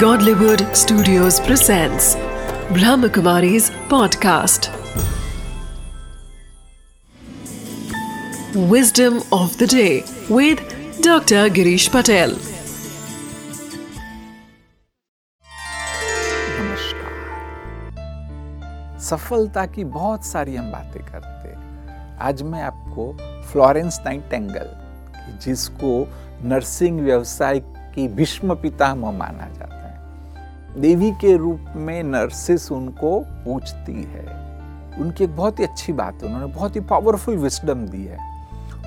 Godlywood Studios presents Brahmakumari's podcast. Wisdom of the day with Dr. Girish Patel. नमस्कार सफलता की बहुत सारी हम बातें करते आज मैं आपको फ्लोरेंस नाइटेंगल जिसको नर्सिंग व्यवसाय की भीष्म पितामह माना जाता है देवी के रूप में नर्सिस उनको पूछती है। उनकी एक बहुत ही अच्छी बात है, उन्होंने बहुत ही पावरफुल विस्डम दी है।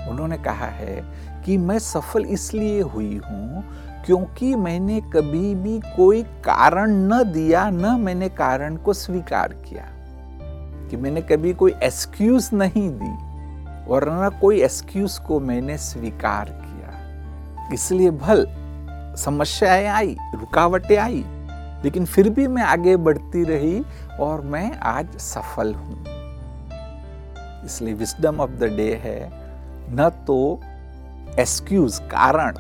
उन्होंने कहा है कि मैं सफल इसलिए हुई हूँ क्योंकि मैंने कभी भी कोई कारण न दिया, न मैंने कारण को स्वीकार किया। कि मैंने कभी कोई एक्सक्यूज नहीं दी और न कोई एक्सक्यूज को मैंने स्वीकार किया। इसलिए भल, समस्याएँ आई, रुकावटें आई लेकिन फिर भी मैं आगे बढ़ती रही और मैं आज सफल हूँ। इसलिए विस्डम ऑफ़ द डे है, न तो एक्सक्यूज कारण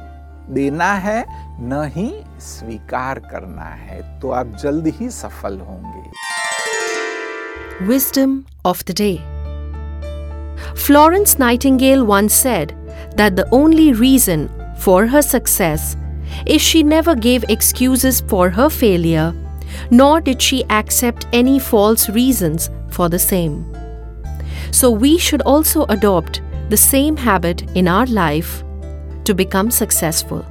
देना है, न ही स्वीकार करना है तो आप जल्द ही सफल होंगे। Wisdom of the day Florence Nightingale once said that the only reason for her success is she never gave excuses for her failure, nor did she accept any false reasons for the same. So we should also adopt the same habit in our life to become successful.